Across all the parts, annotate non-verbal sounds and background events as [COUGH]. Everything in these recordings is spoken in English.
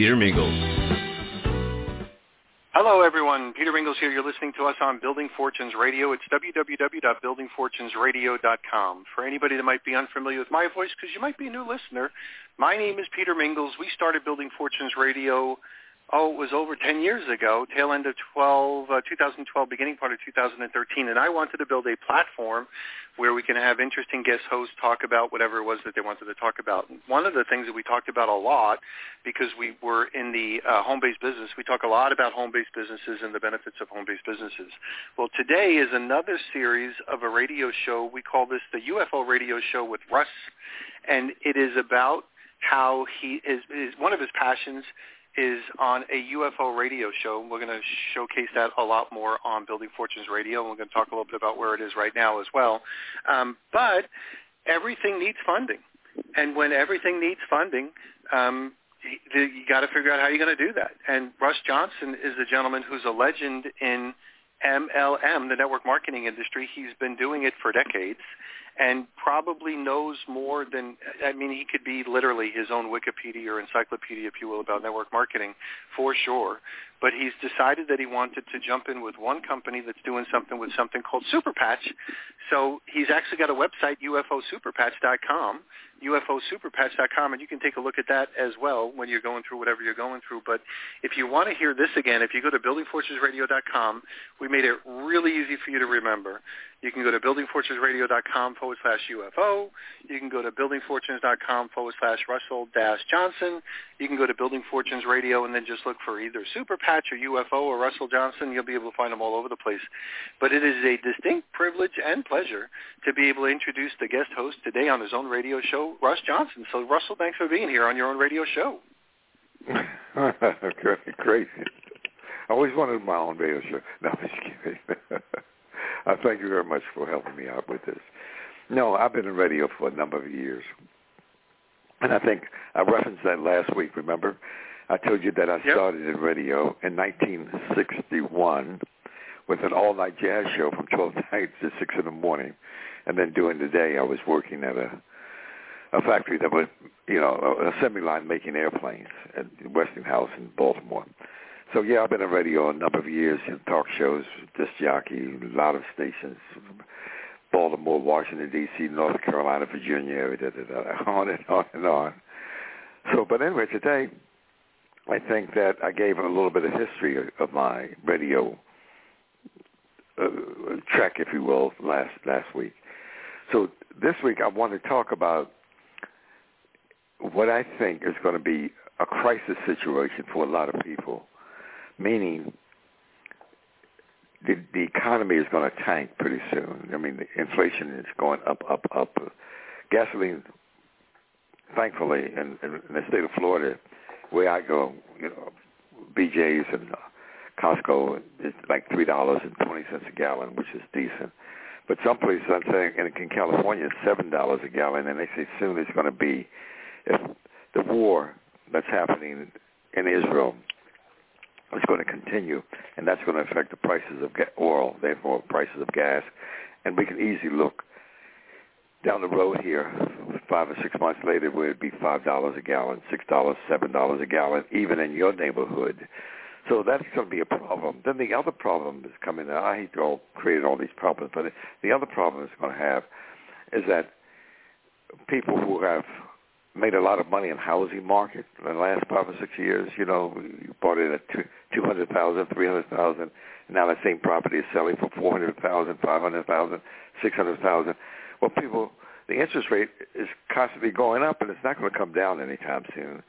Peter Mingils. Hello, everyone. Peter Mingils here. You're listening to us on Building Fortunes Radio. It's www.buildingfortunesradio.com. For anybody that might be unfamiliar with my voice, because you might be a new listener, my name is Peter Mingils. We started Building Fortunes Radio oh, it was over 10 years ago, tail end of 12, uh, 2012, beginning part of 2013, and I wanted to build a platform where we can have interesting guest hosts talk about whatever it was that they wanted to talk about. One of the things that we talked about a lot, because we were in the uh, home-based business, we talk a lot about home-based businesses and the benefits of home-based businesses. Well, today is another series of a radio show. We call this the UFO Radio Show with Russ, and it is about how he is, is one of his passions is on a UFO radio show. We're going to showcase that a lot more on Building Fortunes Radio, and we're going to talk a little bit about where it is right now as well. Um, but everything needs funding, and when everything needs funding, um, you, you got to figure out how you're going to do that. And Russ Johnson is a gentleman who's a legend in MLM, the network marketing industry. He's been doing it for decades and probably knows more than I mean he could be literally his own Wikipedia or encyclopedia if you will about network marketing for sure but he's decided that he wanted to jump in with one company that's doing something with something called Superpatch so he's actually got a website ufosuperpatch.com ufosuperpatch.com and you can take a look at that as well when you're going through whatever you're going through but if you want to hear this again if you go to buildingfortunesradio.com we made it really easy for you to remember you can go to buildingfortunesradio.com forward slash UFO. You can go to buildingfortunes.com forward slash Russell dash Johnson. You can go to Building Fortunes Radio and then just look for either Super Patch or UFO or Russell Johnson. You'll be able to find them all over the place. But it is a distinct privilege and pleasure to be able to introduce the guest host today on his own radio show, Russ Johnson. So Russell, thanks for being here on your own radio show. [LAUGHS] Okay, great. I always wanted my own radio show. [LAUGHS] No, I'm just kidding. I [LAUGHS] uh, thank you very much for helping me out with this. No, I've been in radio for a number of years. And I think I referenced that last week, remember? I told you that I yep. started in radio in 1961 with an all-night jazz show from 12 [LAUGHS] nights to 6 in the morning. And then during the day, I was working at a a factory that was, you know, a assembly line making airplanes at Westinghouse in Baltimore. So yeah, I've been on radio a number of years, in talk shows, disc jockey, a lot of stations, Baltimore, Washington D.C., North Carolina, Virginia, da, da, da, on and on and on. So, but anyway, today I think that I gave a little bit of history of my radio uh, track, if you will, last last week. So this week I want to talk about what I think is going to be a crisis situation for a lot of people meaning the the economy is going to tank pretty soon. I mean, the inflation is going up, up, up. Gasoline, thankfully, in, in the state of Florida, where I go, you know, BJ's and uh, Costco is like three dollars and twenty cents a gallon, which is decent. But some places, I'm saying, in, in California, it's seven dollars a gallon, and they say soon it's going to be if the war that's happening in Israel is going to continue, and that's going to affect the prices of oil, therefore prices of gas. And we can easily look down the road here, five or six months later, where it'd be five dollars a gallon, six dollars, seven dollars a gallon, even in your neighborhood. So that's going to be a problem. Then the other problem is coming. I hate to all create all these problems, but the other problem it's going to have is that people who have made a lot of money in housing market in the last five or six years. You know, you bought it at two hundred thousand, three hundred thousand, and now that same property is selling for four hundred thousand, five hundred thousand, six hundred thousand. Well, people, the interest rate is constantly going up, and it's not going to come down anytime soon.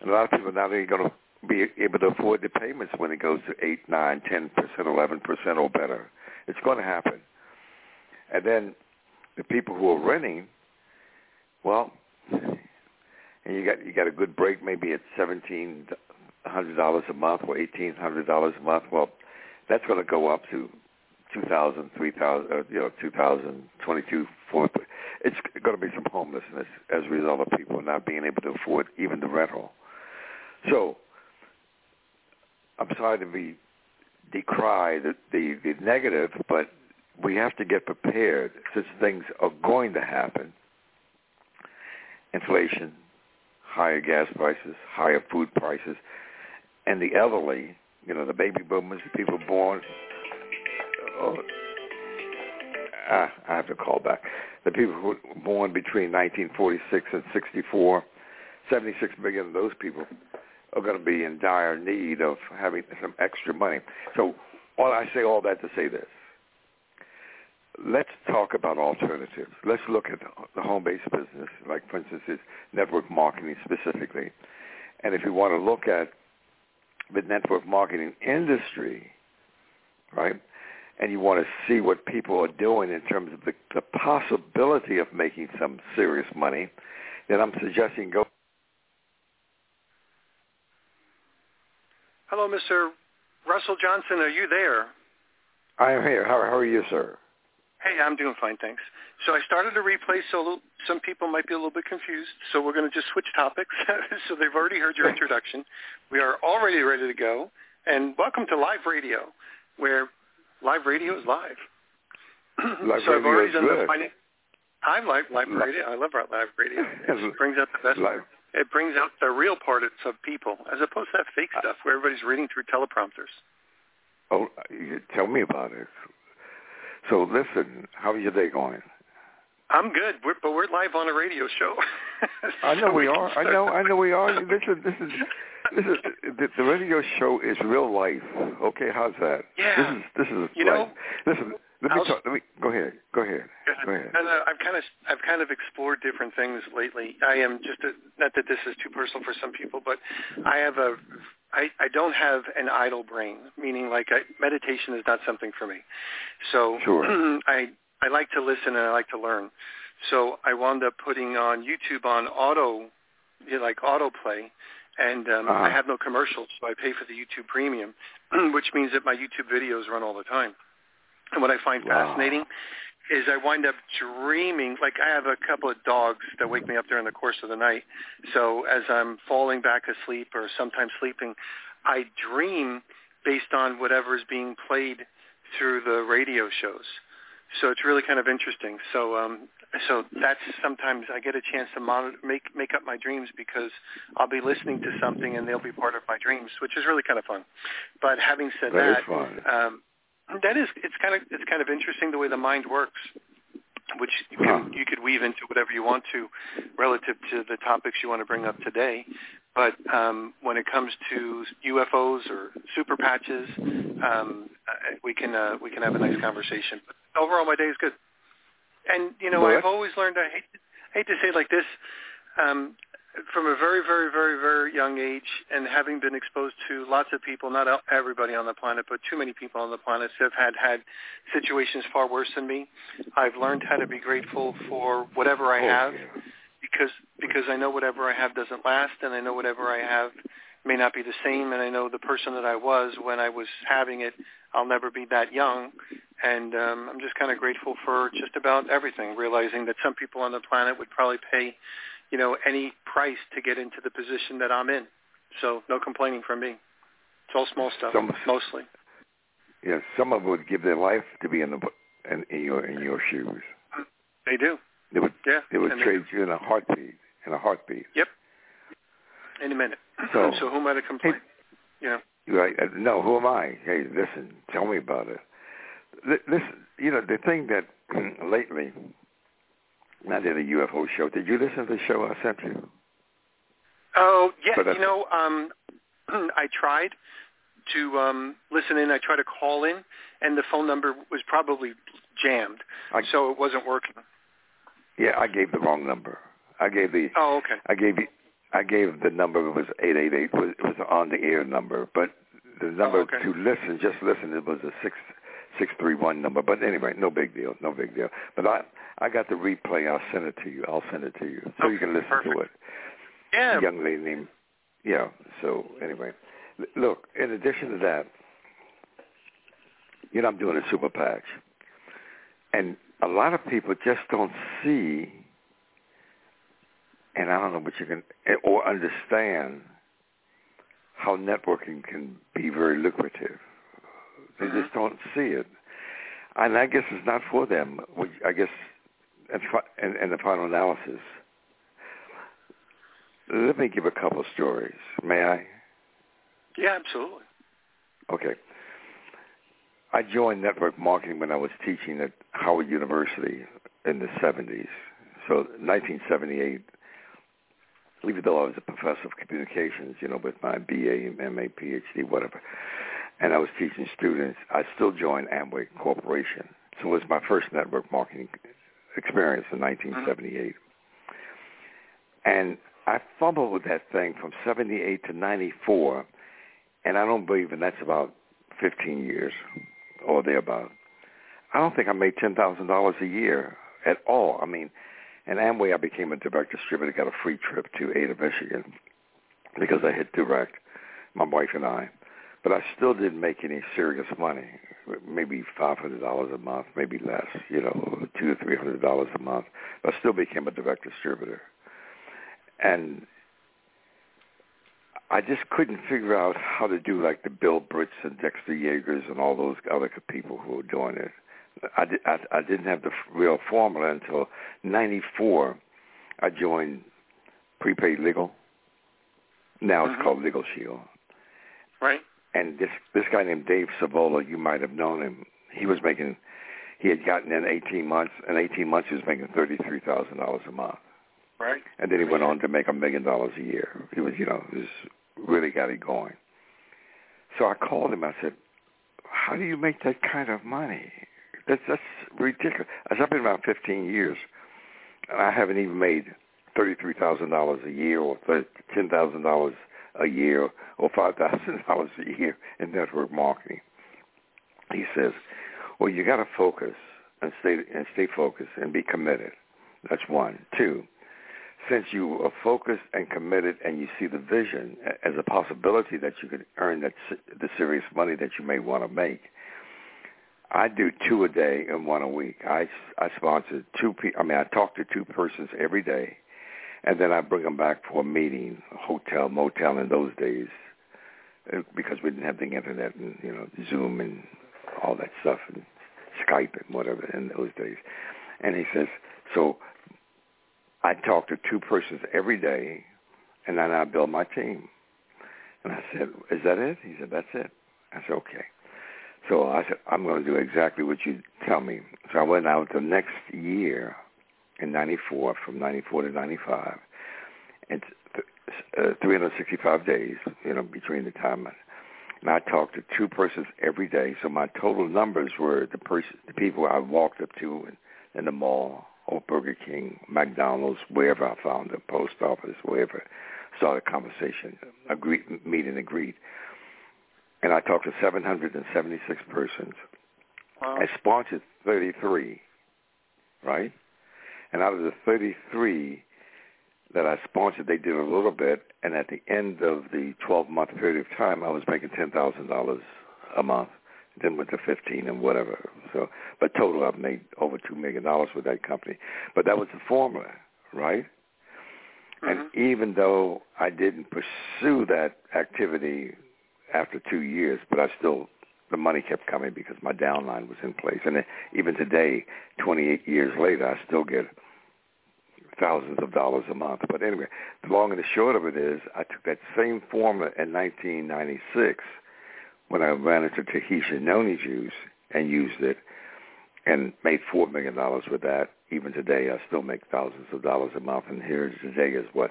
And a lot of people now they're going to be able to afford the payments when it goes to eight, nine, ten percent, eleven percent or better. It's going to happen. And then the people who are renting, well, and you got you got a good break maybe at seventeen hundred dollars a month or eighteen hundred dollars a month. Well, that's going to go up to two thousand, three thousand, uh, you know, two thousand, twenty-two, four. It's going to be some homelessness as a result of people not being able to afford even the rental. So, I'm sorry to be decry the, the, the negative, but we have to get prepared since things are going to happen. Inflation, higher gas prices, higher food prices, and the elderly, you know, the baby boomers, the people born. Oh, ah, I have to call back. The people who were born between 1946 and 64, 76 million of those people are going to be in dire need of having some extra money. So, all I say all that to say this: let's talk about alternatives. Let's look at the home-based business, like for instance, is network marketing specifically. And if you want to look at the network marketing industry, right, and you want to see what people are doing in terms of the, the possibility of making some serious money, then I'm suggesting go. Hello, Mr. Russell Johnson. Are you there? I am here. How, how are you, sir? Hey, I'm doing fine, thanks. So I started a replay, so some people might be a little bit confused. So we're going to just switch topics. [LAUGHS] so they've already heard your [LAUGHS] introduction. We are already ready to go. And welcome to live radio, where live radio is live. Live [CLEARS THROAT] so I've radio already is done good. the finan- I like live radio. I love live radio. [LAUGHS] It brings out the best. Live. It brings out the real part of people, as opposed to that fake Uh, stuff where everybody's reading through teleprompters. Oh, you tell me about it. So listen, how's your day going? I'm good, we're, but we're live on a radio show. [LAUGHS] I know So we can are. I know. I know we are. This is this is this is the, the radio show is real life. Okay, how's that? Yeah. This is this is You life. know, Listen, let me I'll- talk. Let me go ahead. Go ahead. Go ahead. I've kind of I've kind of explored different things lately. I am just a, not that this is too personal for some people, but I have a I, I don't have an idle brain, meaning like I, meditation is not something for me. So Sure. [CLEARS THROAT] I I like to listen and I like to learn. So I wound up putting on YouTube on auto, you know, like autoplay, and um, Uh-huh. I have no commercials, so I pay for the YouTube Premium, [CLEARS THROAT] which means that my YouTube videos run all the time. And what I find Wow. fascinating is I wind up dreaming. Like I have a couple of dogs that wake me up during the course of the night. So as I'm falling back asleep or sometimes sleeping, I dream based on whatever is being played through the radio shows. So it's really kind of interesting. So um, so that's sometimes I get a chance to monitor, make make up my dreams because I'll be listening to something and they'll be part of my dreams, which is really kind of fun. But having said That is that, fun. um, that is it's kind of it's kind of interesting the way the mind works, which you can you could weave into whatever you want to, relative to the topics you want to bring up today. But um, when it comes to UFOs or super patches, um, we can uh, we can have a nice conversation. But overall, my day is good. And you know, Well, I've always learned. I hate hate to say it like this. Um, from a very, very, very, very young age, and having been exposed to lots of people, not everybody on the planet, but too many people on the planet have had had situations far worse than me. I've learned how to be grateful for whatever I Oh, have, because because I know whatever I have doesn't last, and I know whatever I have may not be the same, and I know the person that I was when I was having it, I'll never be that young, and um, I'm just kind of grateful for just about everything, realizing that some people on the planet would probably pay, you know, any price to get into the position that I'm in. So no complaining from me. It's all small stuff, Some- mostly. Yeah, some of them would give their life to be in the in, in your in your shoes. They do. They would Yeah. they would trade you in a heartbeat in a heartbeat. Yep. In a minute. [CLEARS THROAT] So- So, who might have complained? you know. Right? Uh, No, who am I? Hey, listen, tell me about it. Listen, you know the thing that [CLEARS THROAT] lately, I did a UFO show. Did you listen to the show I sent you? Oh, yeah. You know, um, [CLEARS THROAT] I tried to um, listen in. I tried to call in, and the phone number was probably jammed, I, so it wasn't working. yeah, I gave the wrong number. I gave the Oh, okay. I gave you, I gave the number it was eight eight eight. It was on the air number, but the number Oh, okay. to listen, just listen, it was a six six three one number. But anyway, no big deal, no big deal. But I I got the replay. I'll send it to you. I'll send it to you so you can listen perfect. to it. Yeah. A young lady named yeah. So anyway, Look, in addition to that, you know, I'm doing a super patch, and a lot of people just don't see, and I don't know what you can or understand how networking can be very lucrative. They mm-hmm. just don't see it, and I guess it's not for them. I guess, in the final analysis, let me give a couple of stories. May I? Yeah, absolutely. Okay. I joined network marketing when I was teaching at Howard University in the 70s. So 1978, even though I was a professor of communications, you know, with my BA, MA, PhD, whatever, and I was teaching students, I still joined Amway Corporation. So it was my first network marketing experience in mm-hmm. 1978. And I fumbled with that thing from 78 to 94, and I don't believe, and that's about 15 years or thereabout. I don't think I made $10,000 a year at all. I mean, in Amway, I became a direct distributor, got a free trip to Ada, Michigan, because I hit direct, my wife and I. But I still didn't make any serious money, maybe $500 a month, maybe less, you know, two to $300 a month. But I still became a direct distributor and I just couldn't figure out how to do like the Bill Britts and Dexter Yagers and all those other people who were doing it. I, did, I, I didn't have the real formula until '94. I joined Prepaid Legal. Now it's mm-hmm. called Legal Shield. Right. And this this guy named Dave Savola, you might have known him. He was making, he had gotten in 18 months. In 18 months, he was making thirty-three thousand dollars a month. Right. And then he went on to make a million dollars a year. He was, you know, he was really got it going. So I called him. I said, "How do you make that kind of money? That's that's ridiculous." I've been around 15 years, and I haven't even made thirty-three thousand dollars a year, or ten thousand dollars a year, or five thousand dollars a year in network marketing. He says, "Well, you got to focus and stay and stay focused and be committed." That's one. Two, since you are focused and committed and you see the vision as a possibility that you could earn that the serious money that you may want to make, I do two a day and one a week. I I sponsor two people. I mean, I talk to two persons every day, and then I bring them back for a meeting, hotel, motel in those days, uh, because we didn't have the internet and you know Zoom and all that stuff and Skype and whatever in those days. And he says, so I talk to two persons every day, and then I build my team. And I said, is that it? He said, that's it. I said, okay. So I said, I'm going to do exactly what you tell me. So I went out the next year in 94, from 94 to 95. It's uh, 365 days, you know, between the time. And I talked to two persons every day. So my total numbers were the person, the people I walked up to in, in the mall, or Burger King, McDonald's, wherever I found the post office, wherever, started a conversation, a greet, meet and a greet. And I talked to 776 persons. Wow. I sponsored 33, right? And out of the 33 that I sponsored, they did a little bit. And at the end of the 12-month period of time, I was making $10,000 a month then went to 15 and whatever. So, but total I've made over two million dollars with that company. But that was the formula, right? Mm-hmm. And even though I didn't pursue that activity after two years, but I still the money kept coming because my downline was in place. And even today, 28 years later, I still get thousands of dollars a month. But anyway, the long and the short of it is, I took that same formula in 1996 when I ran into Tahitian noni juice and used it and made $4 million with that. Even today, I still make thousands of dollars a month. And here today is what,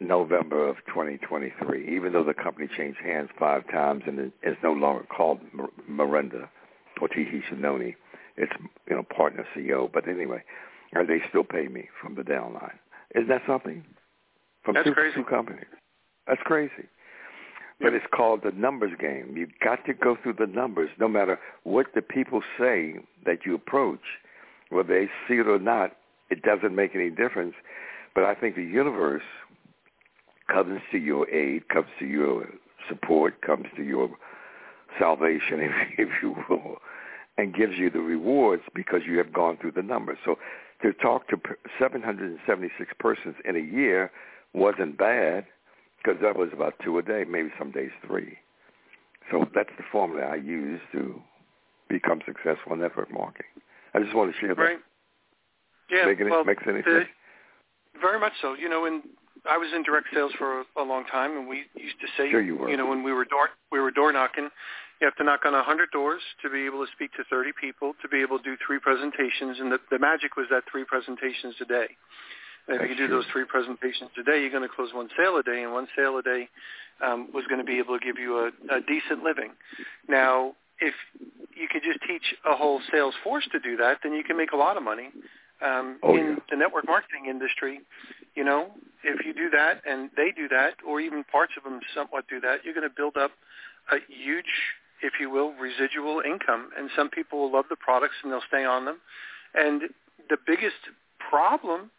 November of 2023. Even though the company changed hands five times and it's no longer called Morinda or Tahitian noni, it's, you know, partner CEO. But anyway, they still pay me from the downline. Isn't that something? From That's two, crazy. two companies. That's crazy but it's called the numbers game. You've got to go through the numbers, no matter what the people say that you approach, whether they see it or not. It doesn't make any difference. But I think the universe comes to your aid, comes to your support, comes to your salvation, [LAUGHS] if, if you will, and gives you the rewards because you have gone through the numbers. So to talk to 776 persons in a year wasn't bad because that was about two a day, maybe some days three. So that's the formula I use to become successful in network marketing. I just want to share that. Right. Yeah. Making well, it makes any the, sense. Very much so. You know, and I was in direct sales for a, a long time, and we used to say, Sure you were. know, when we were door we were door knocking, you have to knock on a hundred doors to be able to speak to thirty people, to be able to do three presentations, and the, the magic was that three presentations a day. And if you That's can do true. those three presentations a day, you're going to close one sale a day, and one sale a day um, was going to be able to give you a, a decent living. Now, if you could just teach a whole sales force to do that, then you can make a lot of money. Um, Oh, in yeah. the network marketing industry, you know, if you do that and they do that, or even parts of them somewhat do that, you're going to build up a huge, if you will, residual income. And some people will love the products and they'll stay on them. And the biggest problem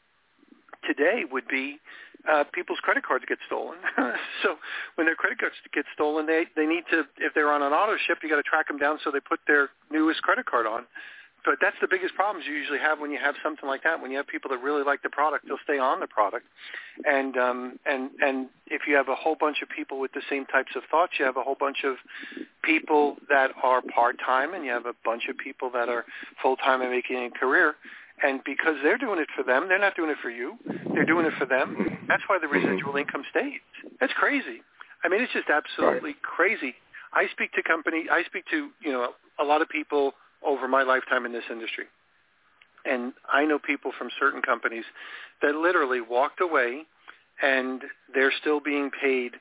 today would be uh, people's credit cards get stolen. [LAUGHS] so when their credit cards get stolen, they they need to if they're on an auto ship, you got to track them down so they put their newest credit card on. But that's the biggest problems you usually have when you have something like that. When you have people that really like the product, they'll stay on the product. And um, and and if you have a whole bunch of people with the same types of thoughts, you have a whole bunch of people that are part time, and you have a bunch of people that are full time and making a career. And because they're doing it for them, they're not doing it for you. They're doing it for them. That's why the residual income stays. That's crazy. I mean, it's just absolutely crazy. I speak to company. I speak to you know a lot of people over my lifetime in this industry, and I know people from certain companies that literally walked away, and they're still being paid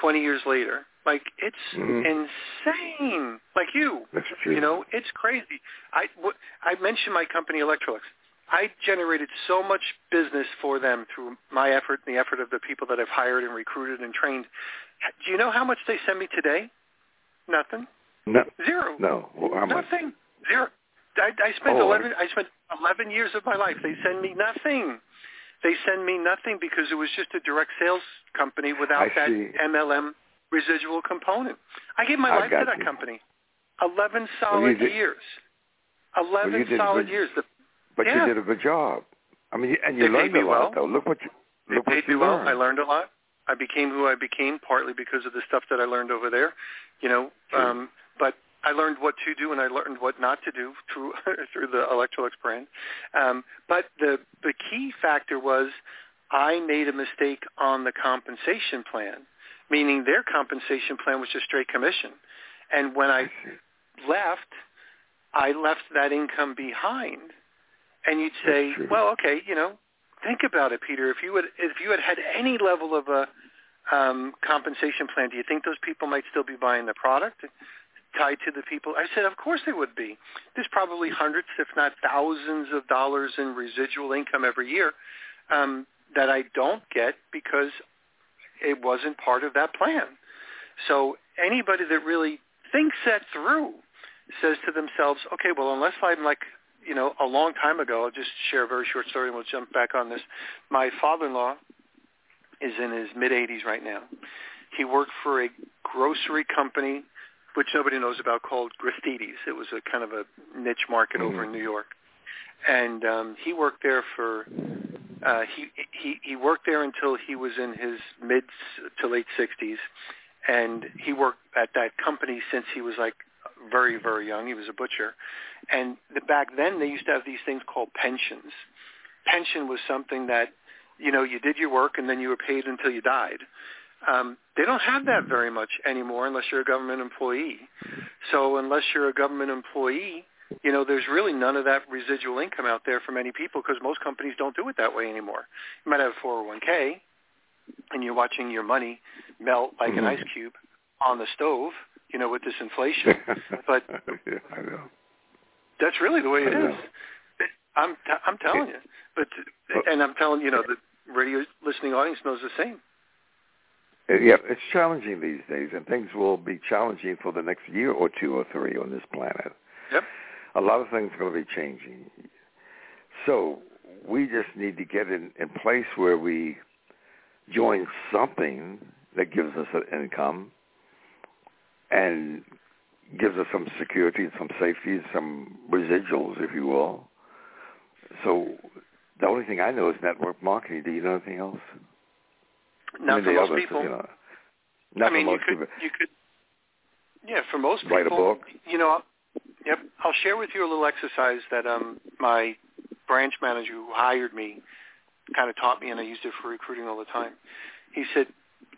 20 years later. Like it's Mhm. insane. Like you, you know, it's crazy. I mentioned my company Electrolux. I generated so much business for them through my effort and the effort of the people that I've hired and recruited and trained. Do you know how much they send me today? Nothing. no, Zero. no. Well? Nothing. Zero. I, I spent Oh, eleven. I spent eleven years of my life. They send me nothing. They send me nothing because it was just a direct sales company without I that see. MLM residual component. I gave my I life to that you. company. Eleven solid years. Eleven you solid good. years. The, But Yeah. you did a good job. I mean, and you They learned me a lot, well. though. Look what you they look paid what me you well. I learned a lot. I became who I became partly because of the stuff that I learned over there. You know, Sure. um, but I learned what to do and I learned what not to do through [LAUGHS] through the Electrolux brand. Um, but the the key factor was I made a mistake on the compensation plan, meaning their compensation plan was just straight commission. And when I left, I left that income behind. And you'd say, well, okay, you know, think about it, Peter. If you would, if you had had any level of a um, compensation plan, do you think those people might still be buying the product tied to the people? I said, of course they would be. There's probably hundreds, if not thousands, of dollars in residual income every year um, that I don't get because it wasn't part of that plan. So anybody that really thinks that through says to themselves, okay, well, unless I'm like, you know, a long time ago, I'll just share a very short story and we'll jump back on this. My father-in-law is in his mid-80s right now. He worked for a grocery company, which nobody knows about, called Gristedes. It was a kind of a niche market over in New York. And um, he worked there for uh, he he he worked there until he was in his mid to late 60s, and he worked at that company since he was like very very young. He was a butcher, and the, back then they used to have these things called pensions. Pension was something that you know you did your work and then you were paid until you died. Um, they don't have that very much anymore unless you're a government employee. So unless you're a government employee, you know, there's really none of that residual income out there for many people because most companies don't do it that way anymore. You might have a 401k, and you're watching your money melt like an Mhm. ice cube on the stove, you know, with this inflation. [LAUGHS] but yeah, I know. that's really the way it is. I'm t- I'm telling you, but and I'm telling you know the radio listening audience knows the same. Uh, Yeah, it's challenging these days, and things will be challenging for the next year or two or three on this planet. Yep. A lot of things are going to be changing. So we just need to get in, in place where we join something that gives us an income and gives us some security and some safety, some residuals, if you will. So the only thing I know is network marketing. Do you know anything else? Not I mean, for most others, people. You know, not I mean, for you could, people. you could, yeah, for most Write a book. you know, yep. I'll share with you a little exercise that um my branch manager who hired me kind of taught me, and I used it for recruiting all the time. He said,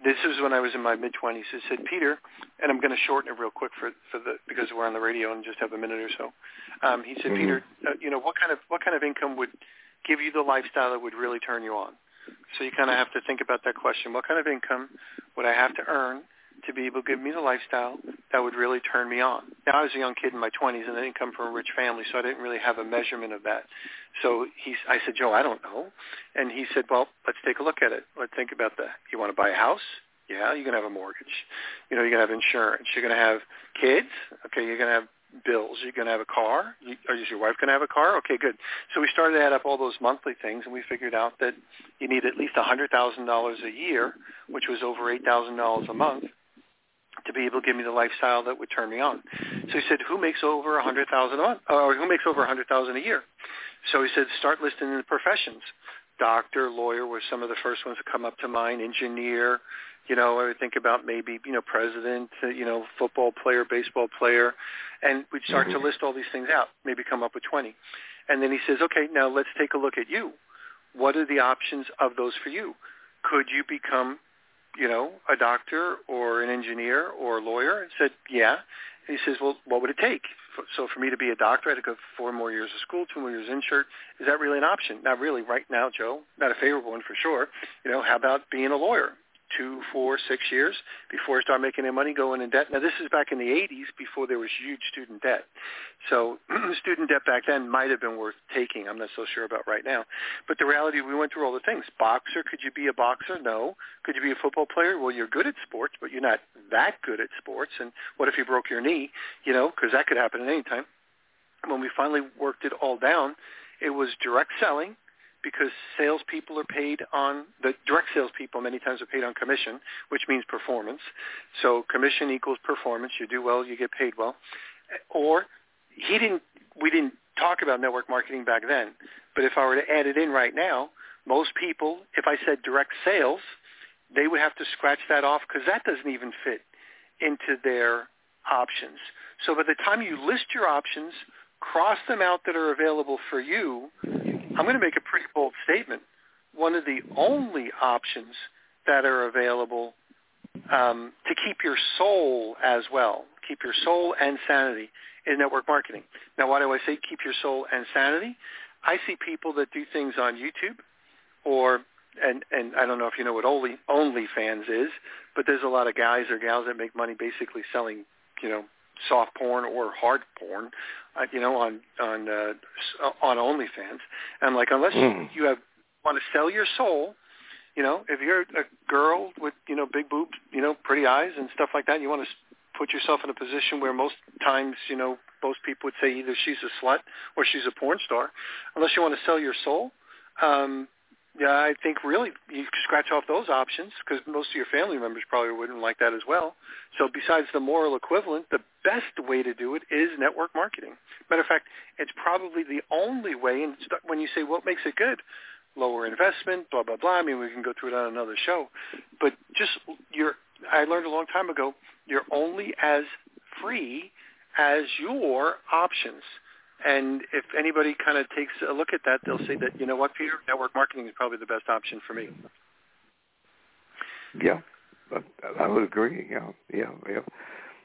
this is when I was in my mid twenties. He said, Peter, and I'm going to shorten it real quick for for the because we're on the radio and just have a minute or so. Um, he said, Mhm. Peter, uh, you know what kind of what kind of income would give you the lifestyle that would really turn you on? So you kind of have to think about that question. What kind of income would I have to earn to be able to give me the lifestyle that would really turn me on? Now, I was a young kid in my 20s, and I didn't come from a rich family, so I didn't really have a measurement of that. So he, I said, Joe, I don't know. And he said, well, let's take a look at it. Let's think about that. You want to buy a house? Yeah, you're going to have a mortgage. You know, you're going to have insurance. You're going to have kids. Okay, you're going to have bills. You're going to have a car. Or is your wife going to have a car? Okay, good. So we started to add up all those monthly things, and we figured out that you need at least a $100,000 a year, which was over $8,000 a month, to be able to give me the lifestyle that would turn me on. So he said, who makes over a 100000 a month? Or who makes over a 100000 a year? So he said, start listing the professions. Doctor, lawyer were some of the first ones to come up to mind. Engineer, you know, I would think about maybe, you know, president, you know, football player, baseball player, and we'd start Mhm. to list all these things out, maybe come up with 20. And then he says, okay, now let's take a look at you. What are the options of those for you? Could you become, you know, a doctor or an engineer or a lawyer? And said, yeah. And he says, well, what would it take? So for me to be a doctor, I had to go four more years of school, two more years insert. Is that really an option? Not really right now, Joe. Not a favorable one for sure. You know, how about being a lawyer? Two, four, six years before I start making any money going in debt. Now this is back in the 80s before there was huge student debt. So [CLEARS THROAT] student debt back then might have been worth taking. I'm not so sure about right now. But the reality, we went through all the things. Boxer, could you be a boxer? No. Could you be a football player? Well, you're good at sports, but you're not that good at sports. And what if you broke your knee? You know, because that could happen at any time. When we finally worked it all down, it was direct selling because salespeople are paid on the direct salespeople many times are paid on commission, which means performance. So commission equals performance. You do well, you get paid well. Or he didn't. We didn't talk about network marketing back then, but if I were to add it in right now, most people, if I said direct sales, they would have to scratch that off because that doesn't even fit into their options. So by the time you list your options, cross them out that are available for you, I'm going to make a pretty bold statement. One of the only options that are available um, to keep your soul as well, keep your soul and sanity is network marketing. Now, why do I say keep your soul and sanity? I see people that do things on YouTube or and and I don't know if you know what only OnlyFans is, but there's a lot of guys or gals that make money basically selling, you know, soft porn or hard porn, uh, you know, on on uh, on OnlyFans. And like, unless Mm. you have want to sell your soul, you know, if you're a girl with you know big boobs, you know, pretty eyes and stuff like that, you want to put yourself in a position where most times, you know, most people would say either she's a slut or she's a porn star. Unless you want to sell your soul, um, yeah, I think really you scratch off those options because most of your family members probably wouldn't like that as well. So besides the moral equivalent, the best way to do it is network marketing. Matter of fact, it's probably the only way. And when you say what makes it good, lower investment, blah blah blah. I mean, we can go through it on another show, but just you're. I learned a long time ago. You're only as free as your options. And if anybody kind of takes a look at that, they'll say that, you know what, Peter, network marketing is probably the best option for me. Yeah, I, I would agree. Yeah, yeah, yeah.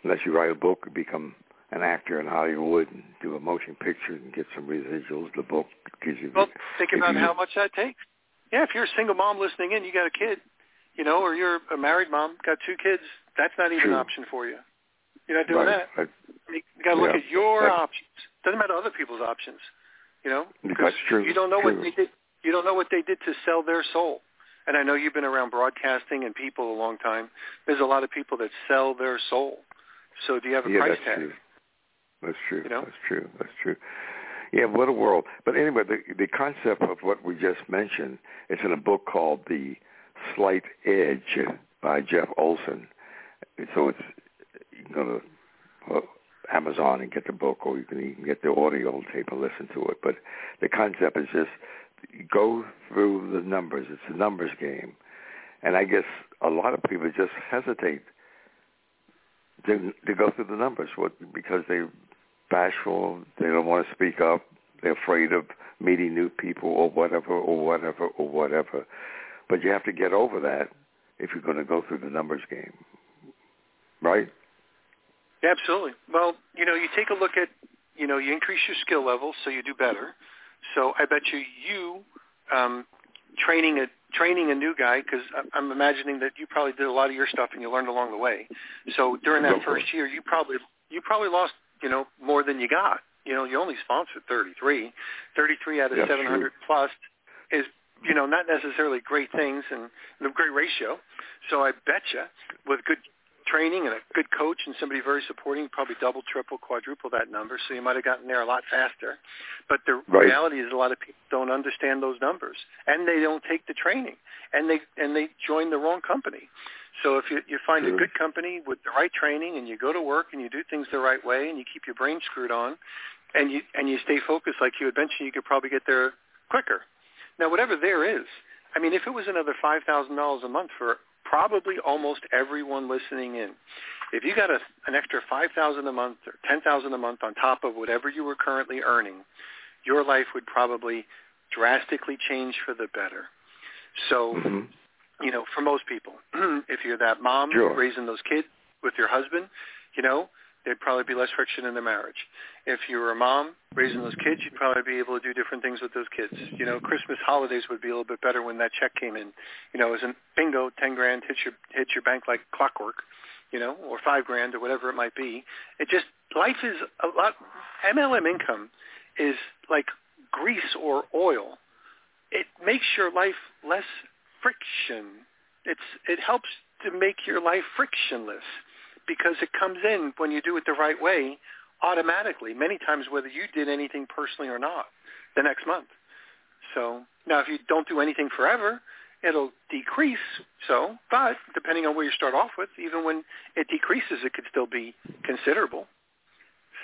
Unless you write a book and become an actor in Hollywood and do a motion picture and get some residuals, the book gives you. Well, think about you- how much that takes. Yeah, if you're a single mom listening in, you got a kid, you know, or you're a married mom, got two kids, that's not even True. an option for you. You're not doing right, that. right. You got to look Yeah. at your That's- options. Doesn't matter other people's options, you know, That's true. you don't know what they did. You don't know what they did to sell their soul. And I know you've been around broadcasting and people a long time. There's a lot of people that sell their soul. So do you have a yeah, price that's tag? true. That's true. You know? That's true. That's true. Yeah, what a world. But anyway, the the concept of what we just mentioned is in a book called The Slight Edge by Jeff Olson. So it's you can go to Amazon and get the book, or you can even get the audio tape and listen to it. But the concept is just go through the numbers. It's a numbers game, and I guess a lot of people just hesitate to to go through the numbers because they're bashful. They don't want to speak up. They're afraid of meeting new people or whatever or whatever or whatever. But you have to get over that if you're going to go through the numbers game, right? Absolutely. Well, you know, you take a look at, you know, you increase your skill level so you do better. So I bet you you um, training a training a new guy because I'm imagining that you probably did a lot of your stuff and you learned along the way. So during that first year, you probably you probably lost you know more than you got. You know, you only sponsored 33. 33 out of That's 700 true. plus is you know not necessarily great things and a great ratio. So I bet you with good training and a good coach and somebody very supporting, probably double, triple, quadruple that number. So you might have gotten there a lot faster. But the Right. reality is a lot of people don't understand those numbers and they don't take the training and they and they join the wrong company. So if you you find True. a good company with the right training and you go to work and you do things the right way and you keep your brain screwed on and you and you stay focused like you had mentioned, you could probably get there quicker. Now whatever there is, I mean if it was another five thousand dollars a month for probably almost everyone listening in. If you got a, an extra five thousand a month or ten thousand a month on top of whatever you were currently earning, your life would probably drastically change for the better. So, hmm you know, for most people, [CLEARS THROAT] if you're that mom Sure. raising those kids with your husband, you know, there'd probably be less friction in the marriage. If you were a mom raising those kids, you'd probably be able to do different things with those kids. You know, Christmas holidays would be a little bit better when that check came in. You know, it was an bingo, ten grand hits your hits your bank like clockwork, you know, or five grand or whatever it might be. It just life is a lot. MLM income is like grease or oil. It makes your life less friction. It's it helps to make your life frictionless because it comes in when you do it the right way automatically. Many times, whether you did anything personally or not, the next month. So now, if you don't do anything forever, it'll decrease. So, but depending on where you start off with, even when it decreases, it could still be considerable.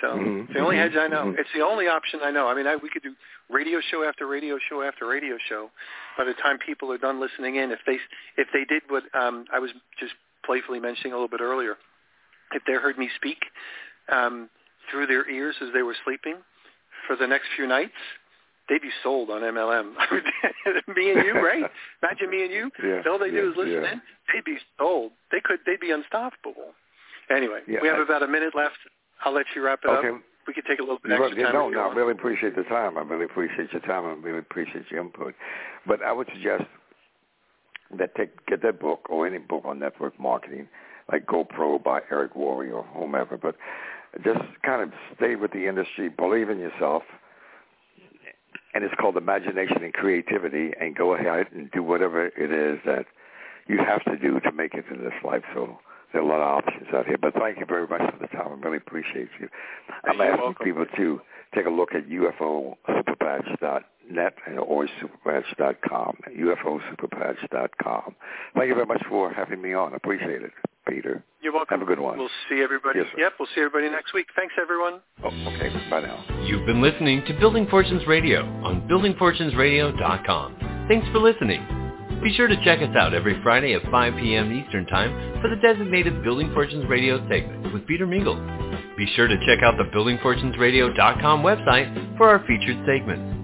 So Mhm, it's the only mhm, hedge I know. mhm. It's the only option I know. I mean, I, we could do radio show after radio show after radio show. By the time people are done listening in, if they if they did what um, I was just playfully mentioning a little bit earlier, if they heard me speak um, through their ears as they were sleeping for the next few nights, they'd be sold on MLM. [LAUGHS] [LAUGHS] me and you, right? Imagine me and you. [LAUGHS] Yeah, All they yeah, do is listen yeah. in. They'd be sold. They could. They'd be unstoppable. Anyway, Yeah, we have I- about a minute left. I'll let you wrap it Okay. up. We could take a little bit extra time. no, no, I really appreciate the time. I really appreciate your time. I really appreciate your input. But I would suggest that take get that book or any book on network marketing, like GoPro by Eric Worre or whomever. But just kind of stay with the industry, believe in yourself, and it's called imagination and creativity. And go ahead and do whatever it is that you have to do to make it in this life. So there are a lot of options out here. But thank you very much for the time. I really appreciate you. I'm You're asking welcome. people to take a look at UFOsuperpatch.net and OiSuperpatch.com, UFOsuperpatch.com. Thank you very much for having me on. I appreciate it, Peter. You're welcome. Have a good one. We'll see everybody. Yes, yep, we'll see everybody next week. Thanks, everyone. Oh, okay. Bye now. You've been listening to Building Fortunes Radio on buildingfortunesradio.com. Thanks for listening. Be sure to check us out every Friday at 5 p.m. Eastern Time for the designated Building Fortunes Radio segment with Peter Mingle. Be sure to check out the buildingfortunesradio.com website for our featured segments.